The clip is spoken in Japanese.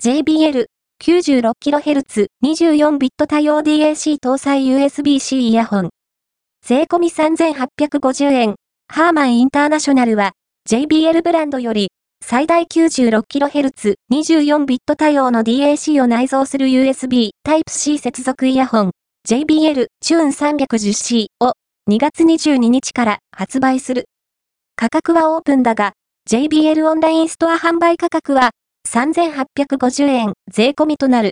JBL96kHz 24ビット対応 DAC 搭載 USB-C イヤホン。税込み3850円。ハーマンインターナショナルは JBL ブランドより最大 96kHz 24ビット対応の DAC を内蔵する USB Type-C 接続イヤホン JBL Tune 310C を2月22日から発売する。価格はオープンだが JBL オンラインストア販売価格は3850円税込みとなる。